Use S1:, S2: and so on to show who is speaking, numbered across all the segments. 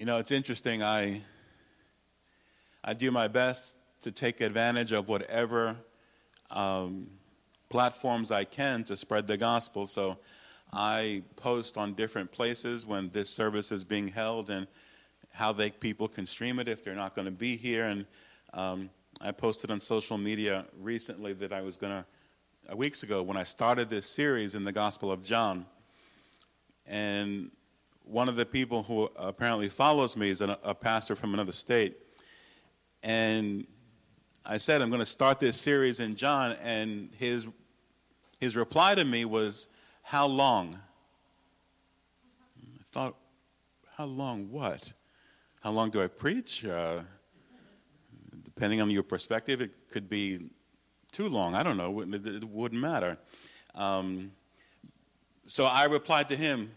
S1: You know, it's interesting. I I do my best to take advantage of whatever um, platforms I can to spread the gospel. So I post on different places when this service is being held and how they people can stream it if they're not going to be here. And um, I posted on social media recently that I was going to weeks ago when I started this series in the Gospel of John. And one of the people who apparently follows me is a, a pastor from another state. And I said, I'm going to start this series in John. And his, his reply to me was, How long? I thought, How long what? How long do I preach? Uh, depending on your perspective, it could be too long. I don't know. It, wouldn't matter. Um, so I replied to him,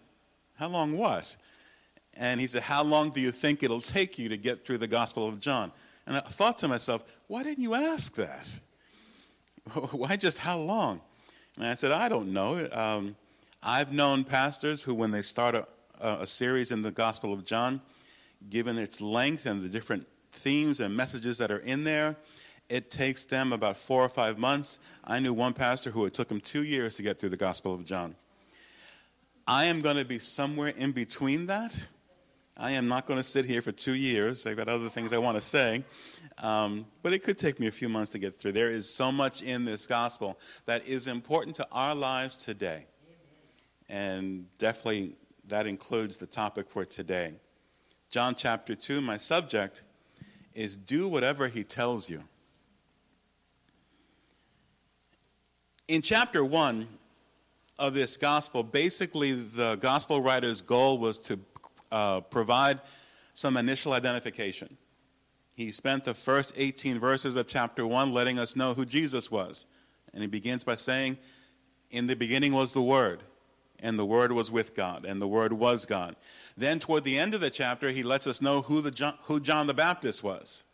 S1: How long what? And he said, How long do you think it'll take you to get through the Gospel of John? And I thought to myself, Why didn't you ask that? Why just how long? And I said, I don't know. Um, I've known pastors who, when they start a, a series in the Gospel of John, given its length and the different themes and messages that are in there, it takes them about four or five months. I knew one pastor who it took him two years to get through the Gospel of John. I am going to be somewhere in between that. I am not going to sit here for two years. I've got other things I want to say. Um, but it could take me a few months to get through. There is so much in this gospel that is important to our lives today. And definitely that includes the topic for today. John chapter 2, my subject is do whatever he tells you. In chapter 1 of this gospel, basically the gospel writer's goal was to uh, provide some initial identification. He spent the first 18 verses of chapter 1 letting us know who Jesus was. And he begins by saying, In the beginning was the Word, and the Word was with God, and the Word was God. Then, toward the end of the chapter, he lets us know who, the John, who John the Baptist was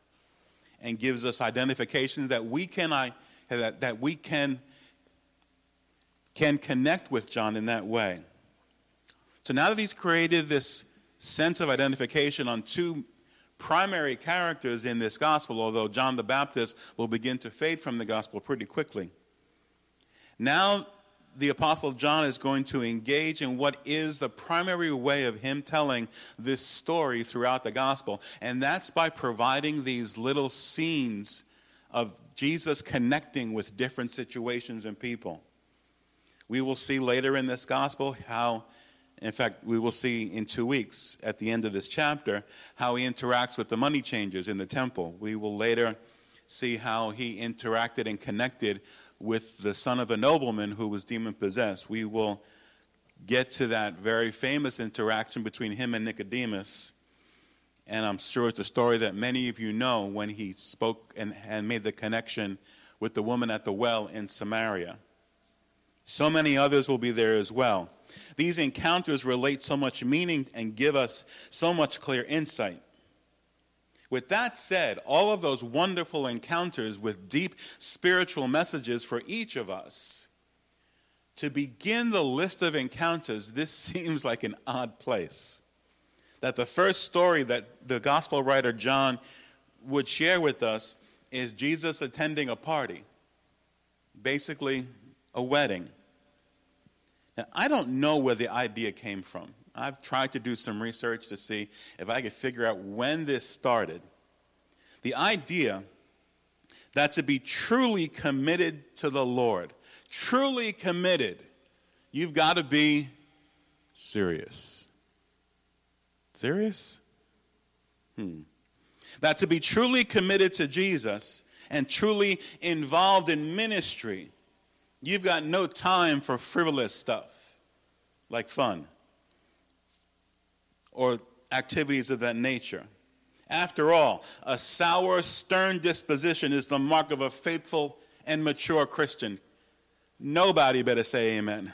S1: and gives us identifications that we can, that, that we can can connect with John in that way. So now that he's created this sense of identification on two primary characters in this gospel, although John the Baptist will begin to fade from the gospel pretty quickly. Now, the Apostle John is going to engage in what is the primary way of him telling this story throughout the gospel, and that's by providing these little scenes of Jesus connecting with different situations and people. We will see later in this gospel how, in fact, we will see in two weeks at the end of this chapter, how he interacts with the money changers in the temple. We will later see how he interacted and connected with the son of a nobleman who was demon possessed. We will get to that very famous interaction between him and Nicodemus. And I'm sure it's a story that many of you know when he spoke and, and made the connection with the woman at the well in Samaria. So many others will be there as well. These encounters relate so much meaning and give us so much clear insight. With that said, all of those wonderful encounters with deep spiritual messages for each of us, to begin the list of encounters, this seems like an odd place. That the first story that the gospel writer John would share with us is Jesus attending a party, basically, a wedding. Now, I don't know where the idea came from. I've tried to do some research to see if I could figure out when this started. The idea that to be truly committed to the Lord, truly committed, you've got to be serious. Serious? Hmm. That to be truly committed to Jesus and truly involved in ministry, You've got no time for frivolous stuff like fun or activities of that nature. After all, a sour, stern disposition is the mark of a faithful and mature Christian. Nobody better say amen.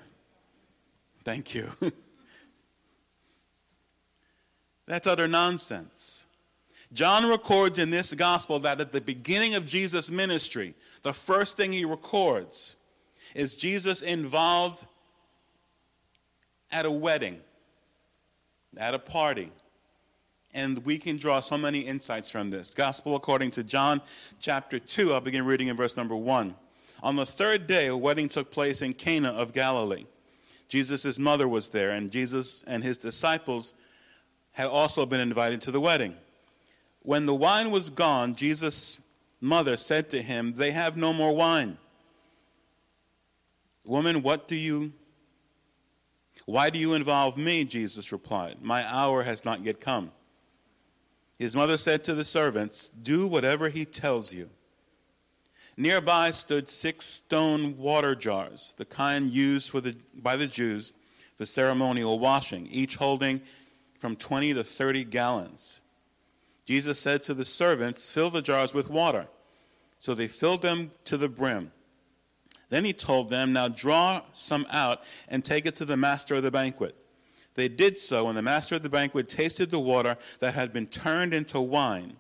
S1: Thank you. That's utter nonsense. John records in this gospel that at the beginning of Jesus' ministry, the first thing he records is Jesus involved at a wedding, at a party. And we can draw so many insights from this. Gospel according to John chapter 2, I'll begin reading in verse number 1. On the third day, a wedding took place in Cana of Galilee. Jesus' mother was there, and Jesus and his disciples had also been invited to the wedding. When the wine was gone, Jesus' mother said to him, They have no more wine. Woman, what do you why do you involve me? Jesus replied. My hour has not yet come. His mother said to the servants, Do whatever he tells you. Nearby stood six stone water jars, the kind used for the, by the Jews for ceremonial washing, each holding from 20 to 30 gallons. Jesus said to the servants, Fill the jars with water. So they filled them to the brim. Then he told them, Now draw some out and take it to the master of the banquet. They did so, and the master of the banquet tasted the water that had been turned into wine.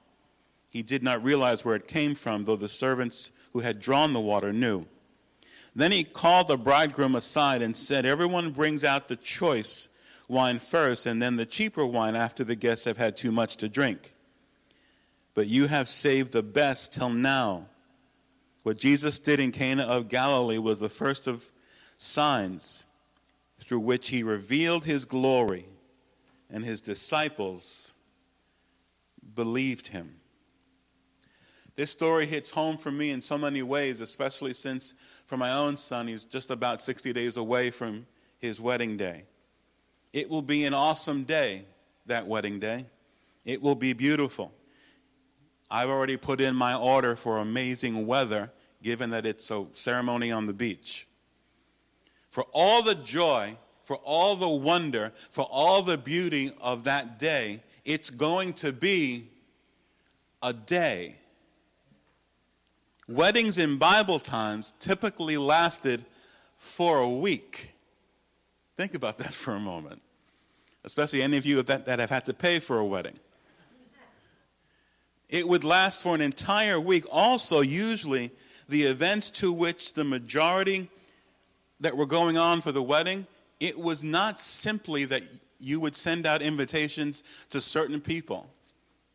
S1: He did not realize where it came from, though the servants who had drawn the water knew. Then he called the bridegroom aside and said, Everyone brings out the choice wine first, and then the cheaper wine after the guests have had too much to drink. But you have saved the best till now. What Jesus did in Cana of Galilee was the first of signs through which he revealed his glory, and his disciples believed him. This story hits home for me in so many ways, especially since for my own son, he's just about 60 days away from his wedding day. It will be an awesome day, that wedding day. It will be beautiful. I've already put in my order for amazing weather, given that it's a ceremony on the beach for all the joy, for all the wonder, for all the beauty of that day, it's going to be a day. Weddings in Bible times typically lasted for a week. Think about that for a moment, especially any of you that, that have had to pay for a wedding. It would last for an entire week. Also, usually, the events to which the majority that were going on for the wedding, it was not simply that you would send out invitations to certain people.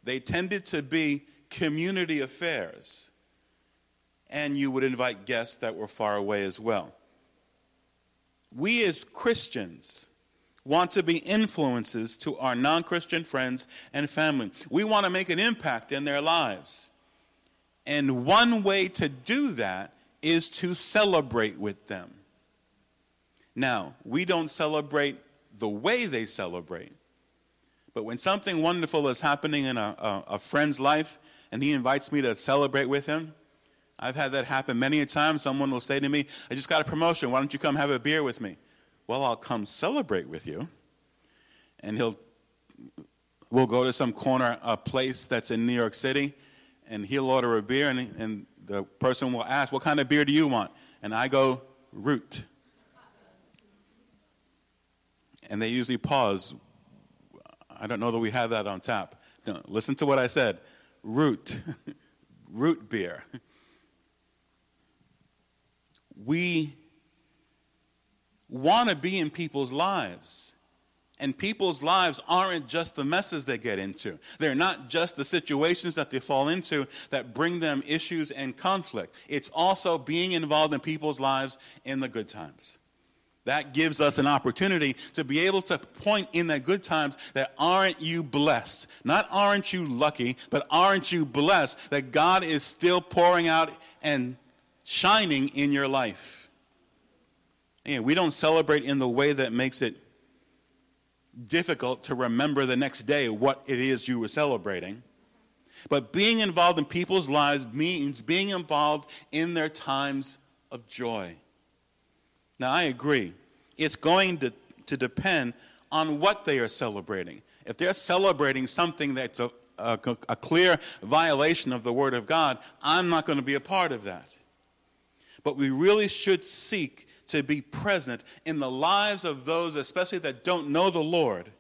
S1: They tended to be community affairs. And you would invite guests that were far away as well. We as Christians want to be influences to our non Christian friends and family. We want to make an impact in their lives. And one way to do that is to celebrate with them. Now, we don't celebrate the way they celebrate, but when something wonderful is happening in a, a, a friend's life and he invites me to celebrate with him, I've had that happen many a time. Someone will say to me, I just got a promotion. Why don't you come have a beer with me? Well, I'll come celebrate with you. And he'll, we'll go to some corner, a place that's in New York City, and he'll order a beer, and, and the person will ask, What kind of beer do you want? And I go, Root and they usually pause. I don't know that we have that on tap. No, listen to what I said root, root beer. We want to be in people's lives. And people's lives aren't just the messes they get into. They're not just the situations that they fall into that bring them issues and conflict. It's also being involved in people's lives in the good times. That gives us an opportunity to be able to point in the good times that aren't you blessed? Not aren't you lucky, but aren't you blessed that God is still pouring out and shining in your life? And we don't celebrate in the way that makes it difficult to remember the next day what it is you were celebrating. But being involved in people's lives means being involved in their times of joy. Now, I agree. It's going to, to depend on what they are celebrating. If they're celebrating something that's a, a, a clear violation of the Word of God, I'm not going to be a part of that. But we really should seek to be present in the lives of those, especially that don't know the Lord,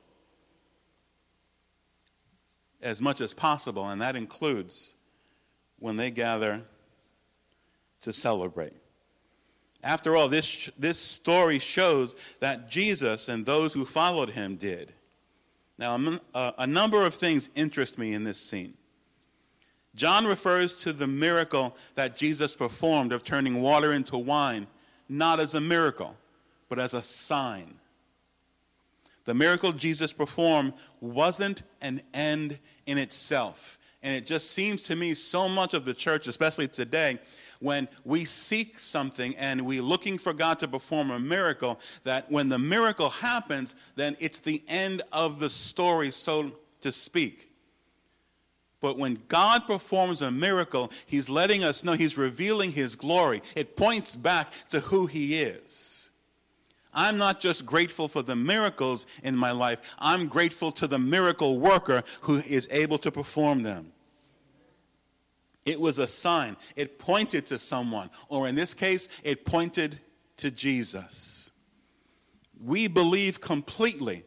S1: as much as possible. And that includes when they gather to celebrate. After all, this, this story shows that Jesus and those who followed him did. Now, a number of things interest me in this scene. John refers to the miracle that Jesus performed of turning water into wine not as a miracle, but as a sign. The miracle Jesus performed wasn't an end in itself. And it just seems to me so much of the church, especially today, when we seek something and we're looking for God to perform a miracle, that when the miracle happens, then it's the end of the story, so to speak. But when God performs a miracle, He's letting us know He's revealing His glory. It points back to who He is. I'm not just grateful for the miracles in my life, I'm grateful to the miracle worker who is able to perform them. It was a sign, it pointed to someone, or in this case, it pointed to Jesus. We believe completely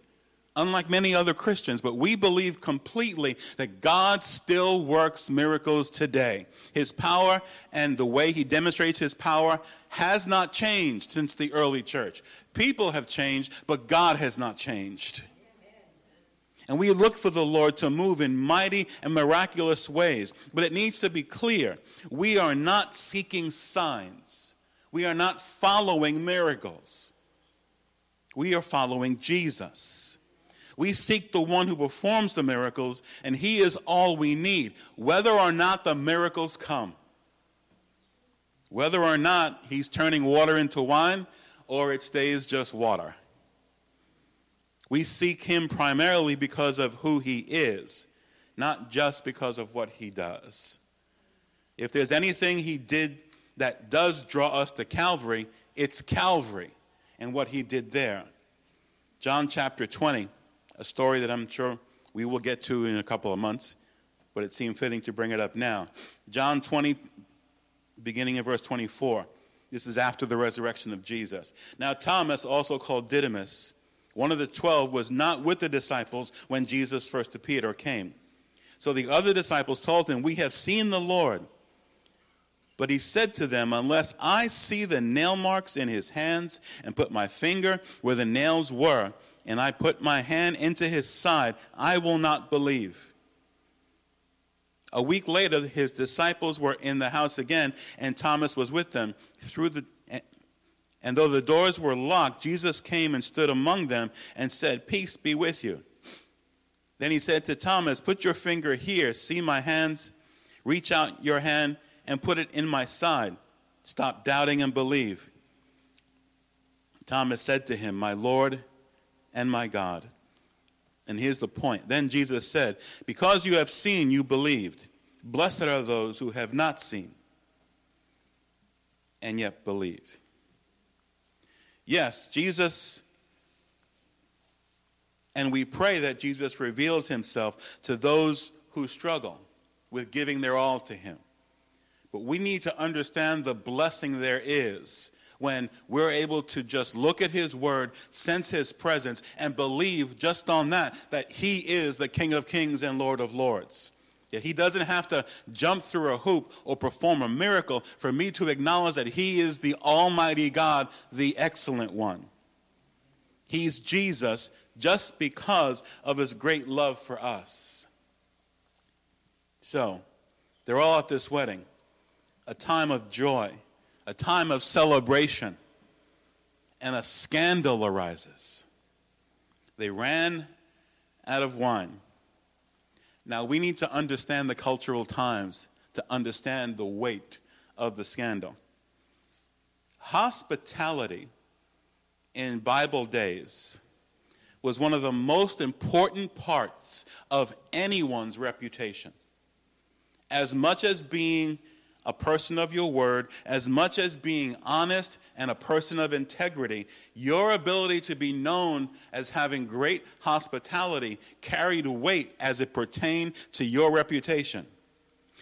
S1: unlike many other Christians, but we believe completely that God still works miracles today. His power and the way he demonstrates his power has not changed since the early church. People have changed, but God has not changed. And we look for the Lord to move in mighty and miraculous ways. But it needs to be clear we are not seeking signs, we are not following miracles. We are following Jesus. We seek the one who performs the miracles, and he is all we need, whether or not the miracles come. Whether or not he's turning water into wine or it stays just water. We seek him primarily because of who he is, not just because of what he does. If there's anything he did that does draw us to Calvary, it's Calvary and what he did there. John chapter 20 a story that I'm sure we will get to in a couple of months, but it seemed fitting to bring it up now. John 20, beginning in verse 24. This is after the resurrection of Jesus. Now, Thomas, also called Didymus, one of the twelve, was not with the disciples when Jesus first appeared or came. So the other disciples told him, We have seen the Lord. But he said to them, Unless I see the nail marks in his hands and put my finger where the nails were, and I put my hand into his side, I will not believe. A week later, his disciples were in the house again, and Thomas was with them. Through the, and though the doors were locked, Jesus came and stood among them and said, Peace be with you. Then he said to Thomas, Put your finger here, see my hands, reach out your hand and put it in my side. Stop doubting and believe. Thomas said to him, My Lord and my God. And here's the point. Then Jesus said, Because you have seen, you believed. Blessed are those who have not seen and yet believe. Yes, Jesus, and we pray that Jesus reveals himself to those who struggle with giving their all to him. But we need to understand the blessing there is when we're able to just look at his word, sense his presence, and believe just on that, that he is the King of kings and Lord of lords. That he doesn't have to jump through a hoop or perform a miracle for me to acknowledge that he is the Almighty God, the excellent one. He's Jesus just because of his great love for us. So, they're all at this wedding, a time of joy a time of celebration, and a scandal arises. They ran out of wine. Now, we need to understand the cultural times to understand the weight of the scandal. Hospitality in Bible days was one of the most important parts of anyone's reputation. As much as being a person of your word, as much as being honest and a person of integrity, your ability to be known as having great hospitality carried weight as it pertained to your reputation.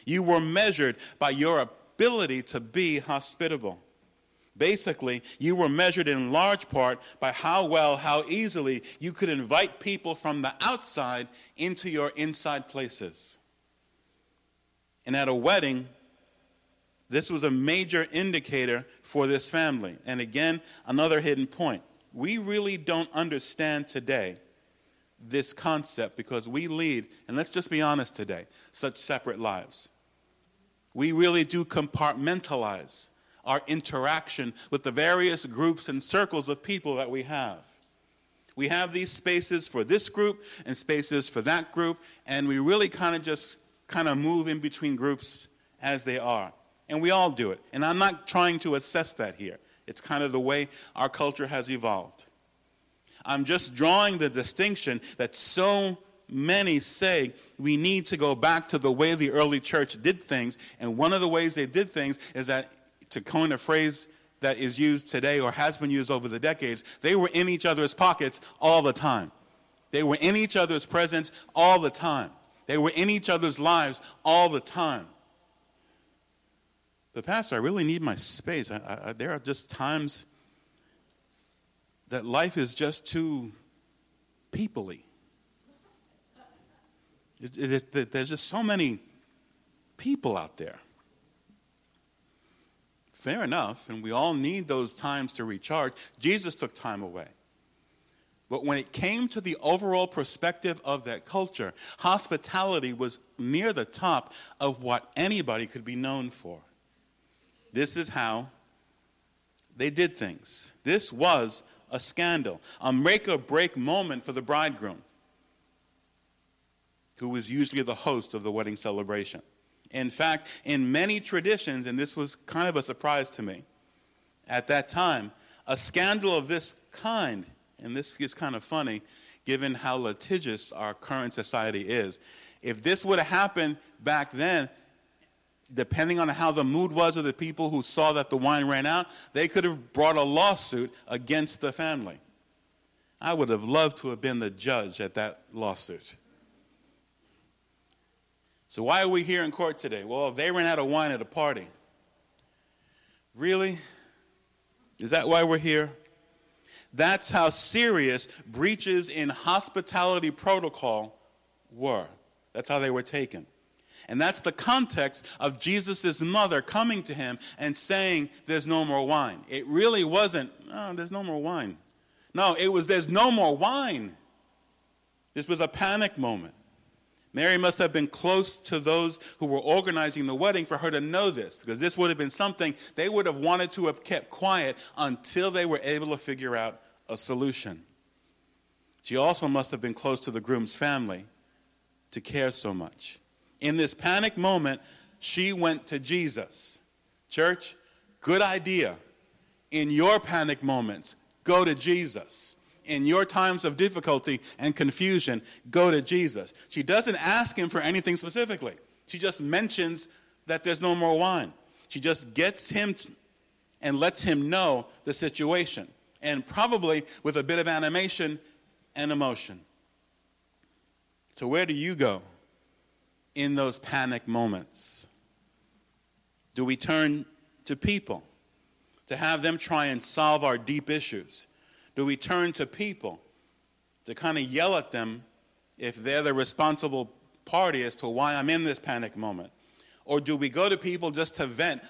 S1: You were measured by your ability to be hospitable. Basically, you were measured in large part by how well, how easily you could invite people from the outside into your inside places. And at a wedding, this was a major indicator for this family. And again, another hidden point. We really don't understand today this concept because we lead, and let's just be honest today, such separate lives. We really do compartmentalize our interaction with the various groups and circles of people that we have. We have these spaces for this group and spaces for that group, and we really kind of just kind of move in between groups as they are. And we all do it. And I'm not trying to assess that here. It's kind of the way our culture has evolved. I'm just drawing the distinction that so many say we need to go back to the way the early church did things. And one of the ways they did things is that, to coin a phrase that is used today or has been used over the decades, they were in each other's pockets all the time. They were in each other's presence all the time. They were in each other's lives all the time. But, Pastor, I really need my space. I, I, there are just times that life is just too peoply. It, it, it, there's just so many people out there. Fair enough, and we all need those times to recharge. Jesus took time away. But when it came to the overall perspective of that culture, hospitality was near the top of what anybody could be known for. This is how they did things. This was a scandal, a make or break moment for the bridegroom, who was usually the host of the wedding celebration. In fact, in many traditions, and this was kind of a surprise to me at that time, a scandal of this kind, and this is kind of funny given how litigious our current society is. If this would have happened back then, depending on how the mood was of the people who saw that the wine ran out, they could have brought a lawsuit against the family. I would have loved to have been the judge at that lawsuit. So, why are we here in court today? Well, they ran out of wine at a party. Really? Is that why we're here? That's how serious breaches in hospitality protocol were. That's how they were taken. And that's the context of Jesus' mother coming to him and saying, There's no more wine. It really wasn't, Oh, there's no more wine. No, it was, There's no more wine. This was a panic moment. Mary must have been close to those who were organizing the wedding for her to know this, because this would have been something they would have wanted to have kept quiet until they were able to figure out a solution. She also must have been close to the groom's family to care so much. In this panic moment, she went to Jesus. Church, good idea. In your panic moments, go to Jesus. In your times of difficulty and confusion, go to Jesus. She doesn't ask him for anything specifically. She just mentions that there's no more wine. She just gets him and lets him know the situation, and probably with a bit of animation and emotion. So, where do you go in those panic moments? Do we turn to people to have them try and solve our deep issues? Do we turn to people to kind of yell at them if they're the responsible party as to why I'm in this panic moment? Or do we go to people just to vent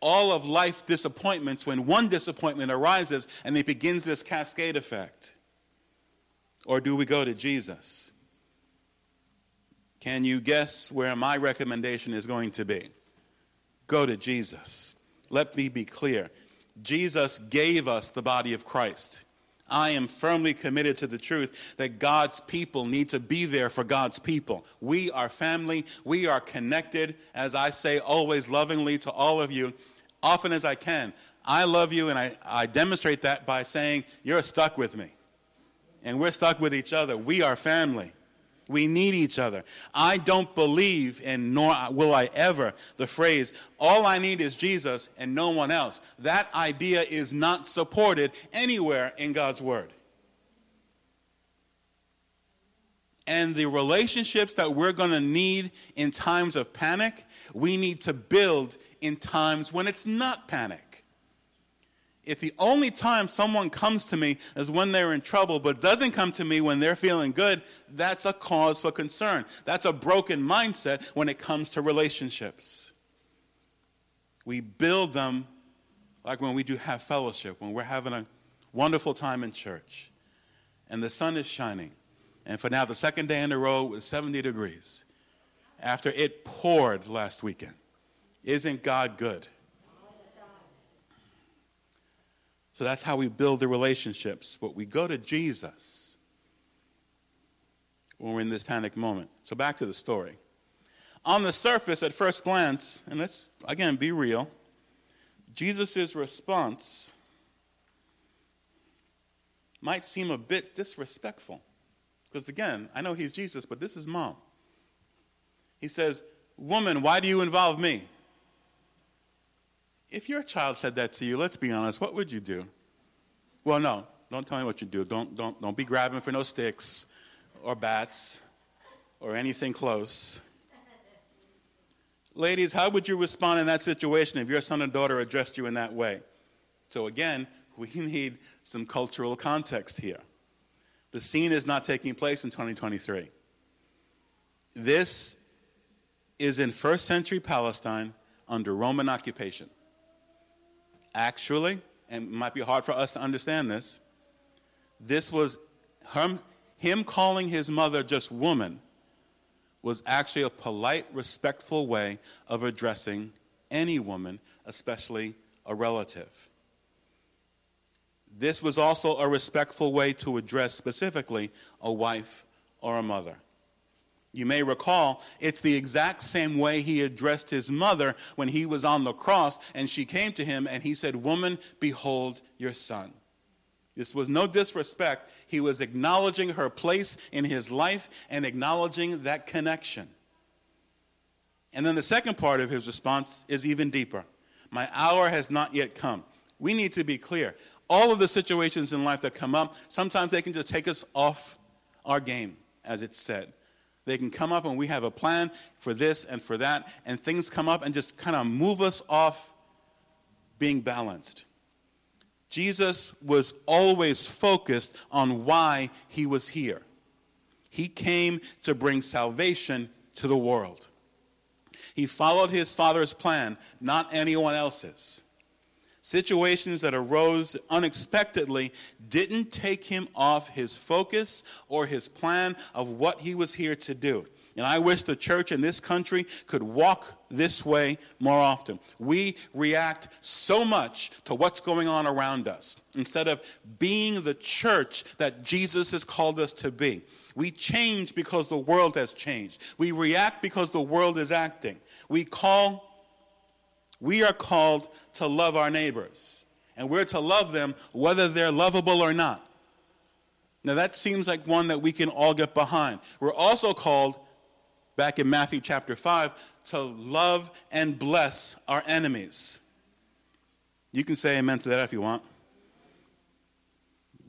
S1: all of life disappointments when one disappointment arises and it begins this cascade effect? Or do we go to Jesus? Can you guess where my recommendation is going to be? Go to Jesus. Let me be clear. Jesus gave us the body of Christ. I am firmly committed to the truth that God's people need to be there for God's people. We are family. We are connected, as I say always lovingly to all of you, often as I can. I love you, and I, I demonstrate that by saying, You're stuck with me. And we're stuck with each other. We are family. We need each other. I don't believe, and nor will I ever, the phrase, all I need is Jesus and no one else. That idea is not supported anywhere in God's Word. And the relationships that we're going to need in times of panic, we need to build in times when it's not panic if the only time someone comes to me is when they're in trouble, but doesn't come to me when they're feeling good, that's a cause for concern. That's a broken mindset when it comes to relationships. We build them like when we do have fellowship, when we're having a wonderful time in church and the sun is shining And for now, the second day in a row was 70 degrees after it poured last weekend. Isn't God good? So that's how we build the relationships. But we go to Jesus when we're in this panic moment. So back to the story. On the surface, at first glance, and let's again be real, Jesus' response might seem a bit disrespectful. Because again, I know he's Jesus, but this is mom. He says, Woman, why do you involve me? If your child said that to you, let's be honest, what would you do? Well, no, don't tell me what you do. Don't, don't, don't be grabbing for no sticks or bats or anything close. Ladies, how would you respond in that situation if your son or daughter addressed you in that way? So, again, we need some cultural context here. The scene is not taking place in 2023. This is in first century Palestine under Roman occupation. Actually, and it might be hard for us to understand this, this was him, him calling his mother just woman was actually a polite, respectful way of addressing any woman, especially a relative. This was also a respectful way to address specifically a wife or a mother. You may recall it's the exact same way he addressed his mother when he was on the cross and she came to him and he said, Woman, behold your son. This was no disrespect. He was acknowledging her place in his life and acknowledging that connection. And then the second part of his response is even deeper. My hour has not yet come. We need to be clear. All of the situations in life that come up, sometimes they can just take us off our game, as it's said. They can come up and we have a plan for this and for that, and things come up and just kind of move us off being balanced. Jesus was always focused on why he was here. He came to bring salvation to the world. He followed his Father's plan, not anyone else's. Situations that arose unexpectedly didn't take him off his focus or his plan of what he was here to do. And I wish the church in this country could walk this way more often. We react so much to what's going on around us instead of being the church that Jesus has called us to be. We change because the world has changed. We react because the world is acting. We call we are called to love our neighbors, and we're to love them whether they're lovable or not. Now, that seems like one that we can all get behind. We're also called back in Matthew chapter 5, to love and bless our enemies. You can say amen to that if you want.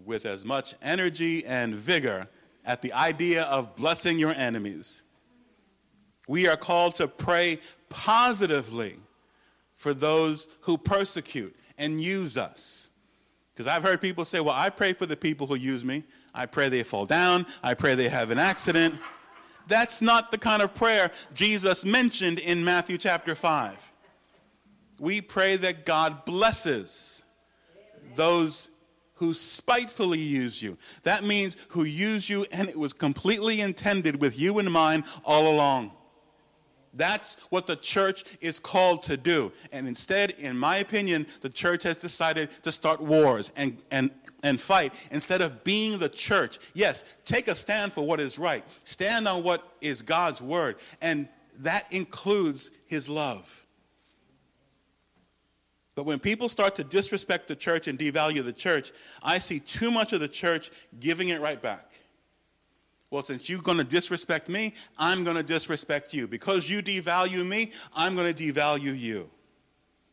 S1: With as much energy and vigor at the idea of blessing your enemies. We are called to pray positively for those who persecute and use us. Because I've heard people say, well, I pray for the people who use me. I pray they fall down. I pray they have an accident. That's not the kind of prayer Jesus mentioned in Matthew chapter 5. We pray that God blesses those who spitefully use you. That means who use you and it was completely intended with you in mind all along. That's what the church is called to do. And instead, in my opinion, the church has decided to start wars and, and, and fight instead of being the church. Yes, take a stand for what is right, stand on what is God's word, and that includes his love. But when people start to disrespect the church and devalue the church, I see too much of the church giving it right back. Well, since you're going to disrespect me, I'm going to disrespect you. Because you devalue me, I'm going to devalue you.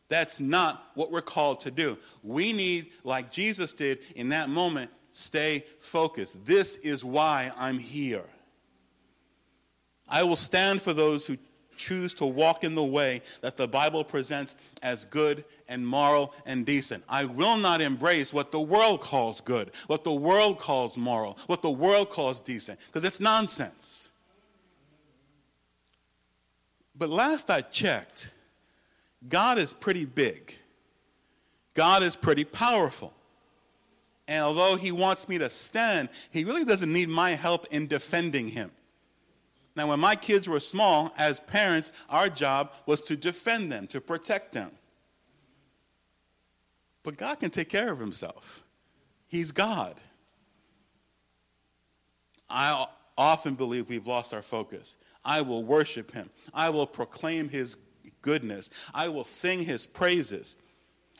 S1: That's not what we're called to do. We need, like Jesus did in that moment, stay focused. This is why I'm here. I will stand for those who choose to walk in the way that the Bible presents as good and moral and decent. I will not embrace what the world calls good, what the world calls moral, what the world calls decent, because it's nonsense. But last I checked, God is pretty big. God is pretty powerful. And although he wants me to stand, he really doesn't need my help in defending him. Now, when my kids were small, as parents, our job was to defend them, to protect them. But God can take care of himself. He's God. I often believe we've lost our focus. I will worship him. I will proclaim his goodness. I will sing his praises.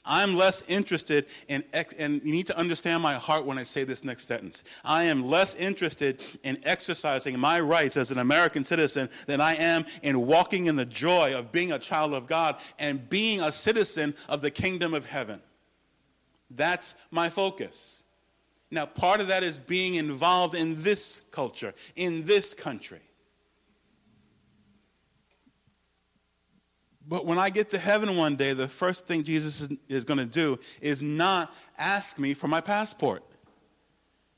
S1: I'm less interested in, and you need to understand my heart when I say this next sentence. I am less interested in exercising my rights as an American citizen than I am in walking in the joy of being a child of God and being a citizen of the kingdom of heaven. That's my focus. Now, part of that is being involved in this culture, in this country. But when I get to heaven one day, the first thing Jesus is, is going to do is not ask me for my passport.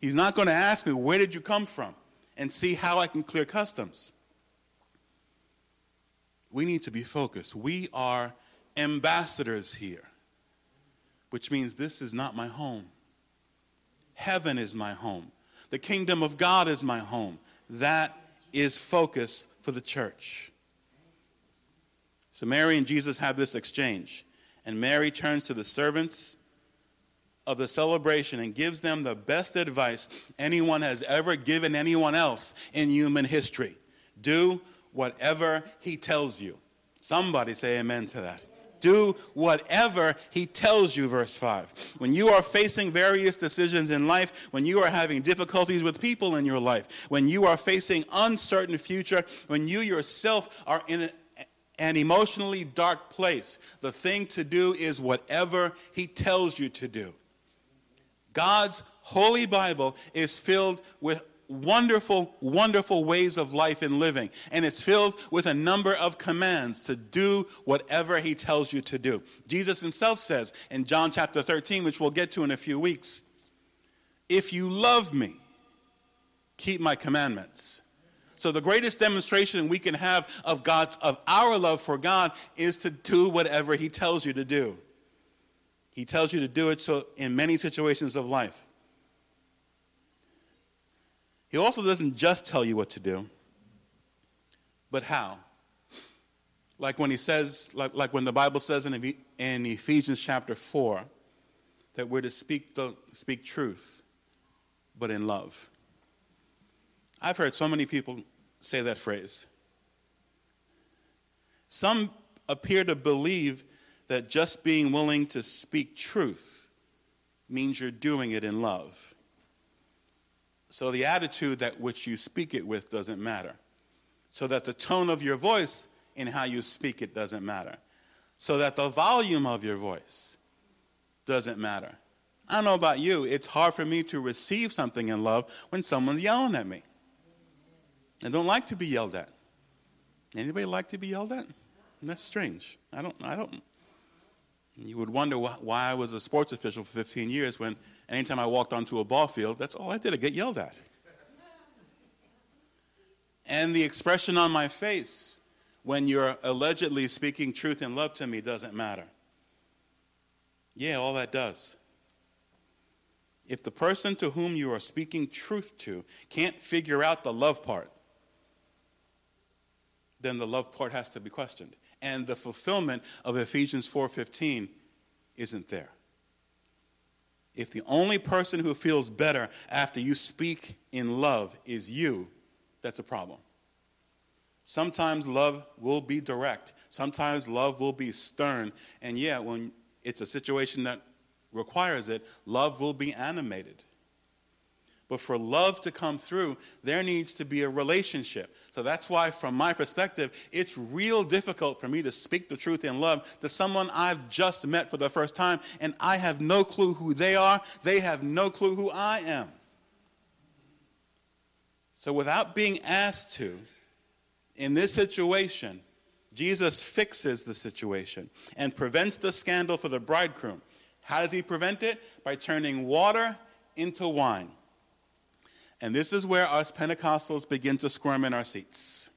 S1: He's not going to ask me, Where did you come from? and see how I can clear customs. We need to be focused. We are ambassadors here, which means this is not my home. Heaven is my home. The kingdom of God is my home. That is focus for the church. So Mary and Jesus have this exchange. And Mary turns to the servants of the celebration and gives them the best advice anyone has ever given anyone else in human history. Do whatever he tells you. Somebody say amen to that. Do whatever he tells you, verse 5. When you are facing various decisions in life, when you are having difficulties with people in your life, when you are facing uncertain future, when you yourself are in an emotionally dark place, the thing to do is whatever He tells you to do. God's Holy Bible is filled with wonderful, wonderful ways of life and living. And it's filled with a number of commands to do whatever he tells you to do. Jesus himself says in John chapter 13, which we'll get to in a few weeks, if you love me, keep my commandments. So the greatest demonstration we can have of God's of our love for God is to do whatever he tells you to do. He tells you to do it so in many situations of life. He also doesn't just tell you what to do, but how. Like when he says, like, like when the Bible says in, in Ephesians chapter 4, that we're to speak, the, speak truth, but in love. I've heard so many people say that phrase. Some appear to believe that just being willing to speak truth means you're doing it in love. So the attitude that which you speak it with doesn't matter. So that the tone of your voice in how you speak it doesn't matter. So that the volume of your voice doesn't matter. I don't know about you, it's hard for me to receive something in love when someone's yelling at me. I don't like to be yelled at. Anybody like to be yelled at? That's strange. I don't. I don't. You would wonder why I was a sports official for 15 years when anytime I walked onto a ball field, that's all I did. I get yelled at. And the expression on my face when you're allegedly speaking truth and love to me doesn't matter. Yeah, all that does. If the person to whom you are speaking truth to can't figure out the love part, then the love part has to be questioned. And the fulfillment of Ephesians 4:15 isn't there. If the only person who feels better after you speak in love is you, that's a problem. Sometimes love will be direct. Sometimes love will be stern. And yeah, when it's a situation that requires it, love will be animated. But for love to come through, there needs to be a relationship. So that's why, from my perspective, it's real difficult for me to speak the truth in love to someone I've just met for the first time, and I have no clue who they are. They have no clue who I am. So, without being asked to, in this situation, Jesus fixes the situation and prevents the scandal for the bridegroom. How does he prevent it? By turning water into wine. And this is where us Pentecostals begin to squirm in our seats.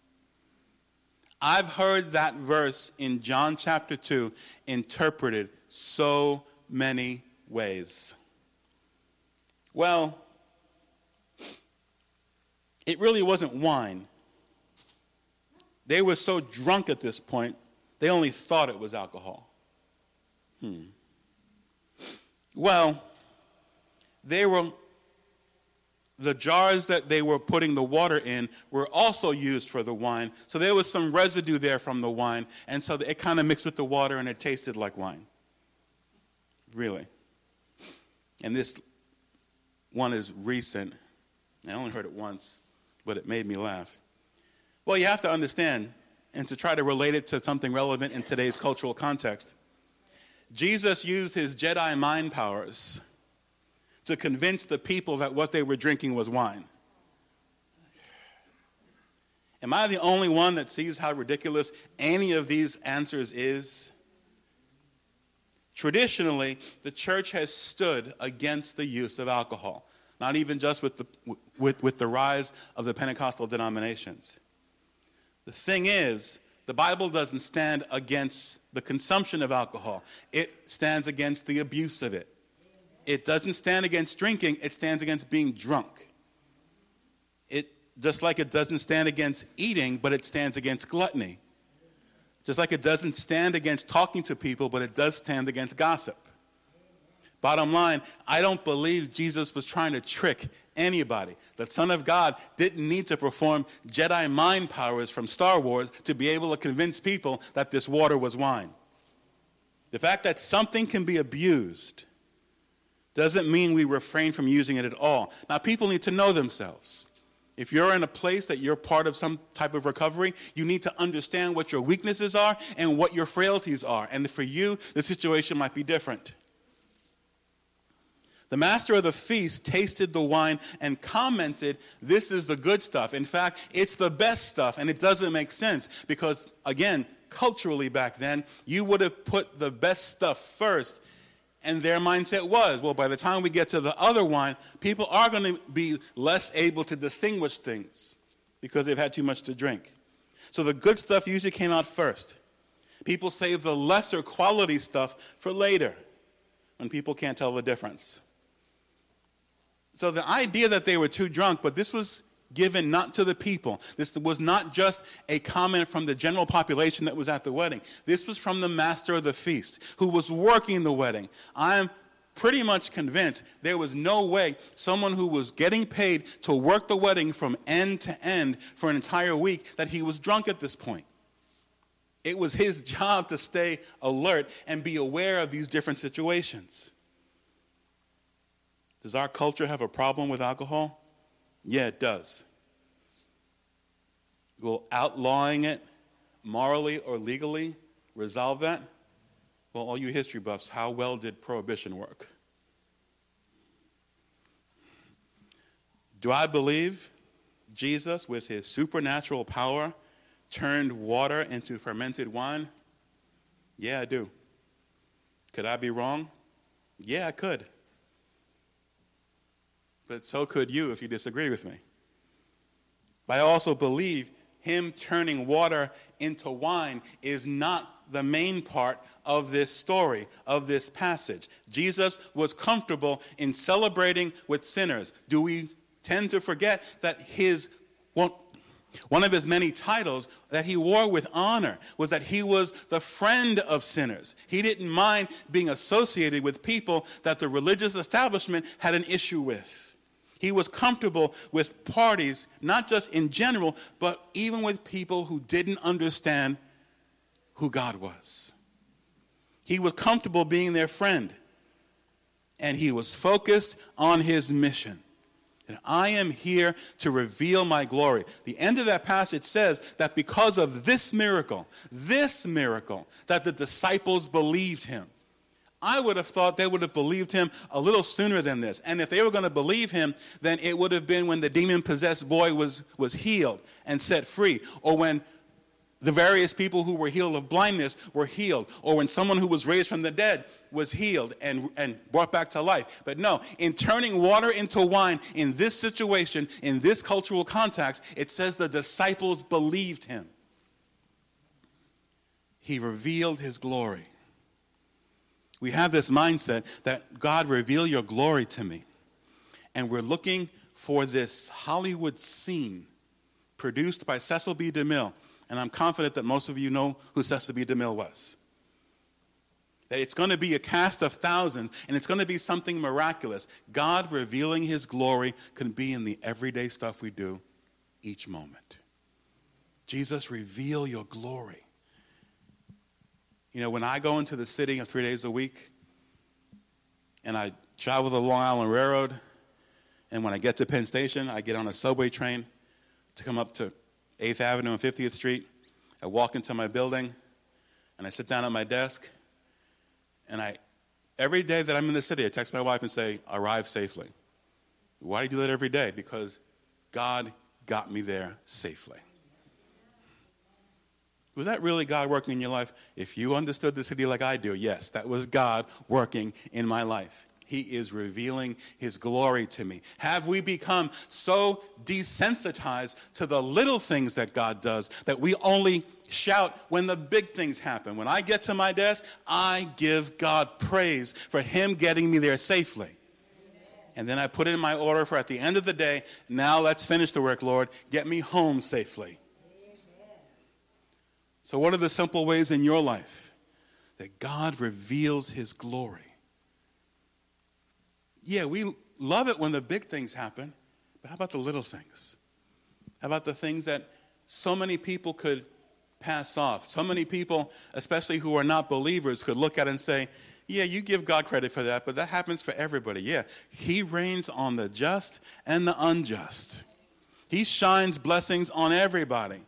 S1: I've heard that verse in John chapter 2 interpreted so many ways. Well, it really wasn't wine. They were so drunk at this point, they only thought it was alcohol. Hmm. Well, they were the jars that they were putting the water in were also used for the wine. So there was some residue there from the wine, and so it kind of mixed with the water and it tasted like wine. Really. And this one is recent. I only heard it once, but it made me laugh. Well, you have to understand, and to try to relate it to something relevant in today's cultural context, Jesus used his Jedi mind powers to convince the people that what they were drinking was wine. Am I the only one that sees how ridiculous any of these answers is? Traditionally, the church has stood against the use of alcohol, not even just with the, with, with the rise of the Pentecostal denominations. The thing is, the Bible doesn't stand against the consumption of alcohol, it stands against the abuse of it. It doesn't stand against drinking, it stands against being drunk. It just like it doesn't stand against eating, but it stands against gluttony. Just like it doesn't stand against talking to people, but it does stand against gossip. Bottom line, I don't believe Jesus was trying to trick anybody. The Son of God didn't need to perform Jedi mind powers from Star Wars to be able to convince people that this water was wine. The fact that something can be abused doesn't mean we refrain from using it at all. Now, people need to know themselves. If you're in a place that you're part of some type of recovery, you need to understand what your weaknesses are and what your frailties are. And for you, the situation might be different. The master of the feast tasted the wine and commented, This is the good stuff. In fact, it's the best stuff, and it doesn't make sense because, again, culturally back then, you would have put the best stuff first and their mindset was, well, by the time we get to the other wine, people are going to be less able to distinguish things because they've had too much to drink. So the good stuff usually came out first. People save the lesser quality stuff for later when people can't tell the difference. So the idea that they were too drunk, but this was given not to the people. This was not just a comment from the general population that was at the wedding. This was from the master of the feast who was working the wedding. I am pretty much convinced there was no way someone who was getting paid to work the wedding from end to end for an entire week that he was drunk at this point. It was his job to stay alert and be aware of these different situations. Does our culture have a problem with alcohol? Yeah, it does. Will outlawing it morally or legally resolve that? Well, all you history buffs, how well did prohibition work? Do I believe Jesus, with his supernatural power, turned water into fermented wine? Yeah, I do. Could I be wrong? Yeah, I could but so could you if you disagree with me. But I also believe him turning water into wine is not the main part of this story, of this passage. Jesus was comfortable in celebrating with sinners. Do we tend to forget that his one of his many titles that he wore with honor was that he was the friend of sinners. He didn't mind being associated with people that the religious establishment had an issue with. He was comfortable with parties, not just in general, but even with people who didn't understand who God was. He was comfortable being their friend, and he was focused on his mission. And I am here to reveal my glory. The end of that passage says that because of this miracle, this miracle, that the disciples believed him. I would have thought they would have believed him a little sooner than this. And if they were going to believe him, then it would have been when the demon possessed boy was, was healed and set free, or when the various people who were healed of blindness were healed, or when someone who was raised from the dead was healed and, and brought back to life. But no, in turning water into wine in this situation, in this cultural context, it says the disciples believed him. He revealed his glory we have this mindset that God, reveal your glory to me. and we're looking for this Hollywood scene produced by Cecil B. DeMille. And I'm confident that most of you know who Cecil B. DeMille was. That it's going to be a cast of thousands and it's going to be something miraculous. God revealing his glory can be in the everyday stuff we do each moment. Jesus, reveal your glory. You know, when I go into the city three days a week and I travel the Long Island Railroad, and when I get to Penn Station, I get on a subway train to come up to 8th Avenue and 50th Street. I walk into my building and I sit down at my desk. And I, every day that I'm in the city, I text my wife and say, arrive safely. Why do you do that every day? Because God got me there safely. Was that really God working in your life? If you understood the city like I do, yes, that was God working in my life. He is revealing His glory to me. Have we become so desensitized to the little things that God does that we only shout when the big things happen? When I get to my desk, I give God praise for Him getting me there safely. And then I put it in my order for at the end of the day, now let's finish the work, Lord. Get me home safely. So, what are the simple ways in your life that God reveals His glory? yeah, we love it when the big things happen, but how about the little things? How about the things that so many people could pass off? So many people, especially who are not believers, could look at and say, yeah, you give God credit for that, but that happens for everybody. Yeah, He rains on the just and the unjust. He shines blessings on everybody.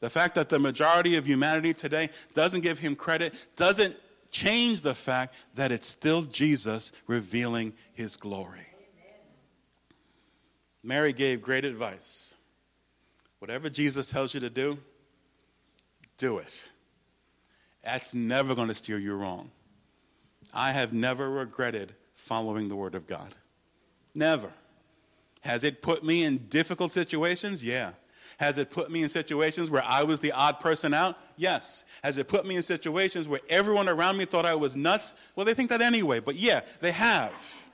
S1: The fact that the majority of humanity today doesn't give Him credit doesn't change the fact that it's still Jesus revealing his glory. Mary gave great advice. Whatever Jesus tells you to do, do it. That's never going to steer you wrong. I have never regretted following the Word of God. Never. Has it put me in difficult situations? Yeah. Has it put me in situations where I was the odd person out? Yes. Has it put me in situations where everyone around me thought I was nuts? Well, they think that anyway, but yeah, they have.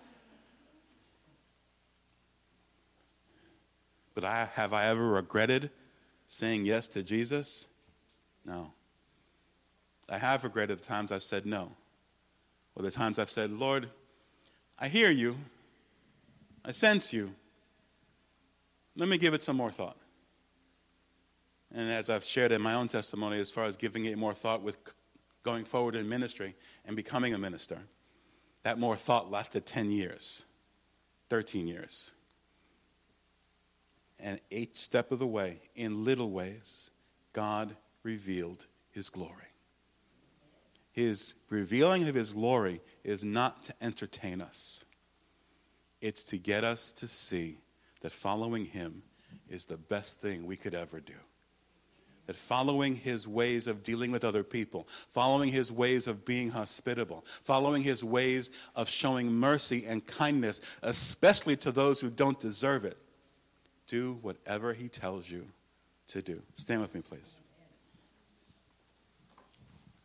S1: But I, have I ever regretted saying yes to Jesus? No. I have regretted the times I've said no, or the times I've said, Lord, I hear you, I sense you. Let me give it some more thought. And as I've shared in my own testimony, as far as giving it more thought with going forward in ministry and becoming a minister, that more thought lasted 10 years, 13 years. And each step of the way, in little ways, God revealed his glory. His revealing of his glory is not to entertain us, it's to get us to see that following him is the best thing we could ever do that following his ways of dealing with other people, following his ways of being hospitable, following his ways of showing mercy and kindness, especially to those who don't deserve it, do whatever he tells you to do. Stand with me, please.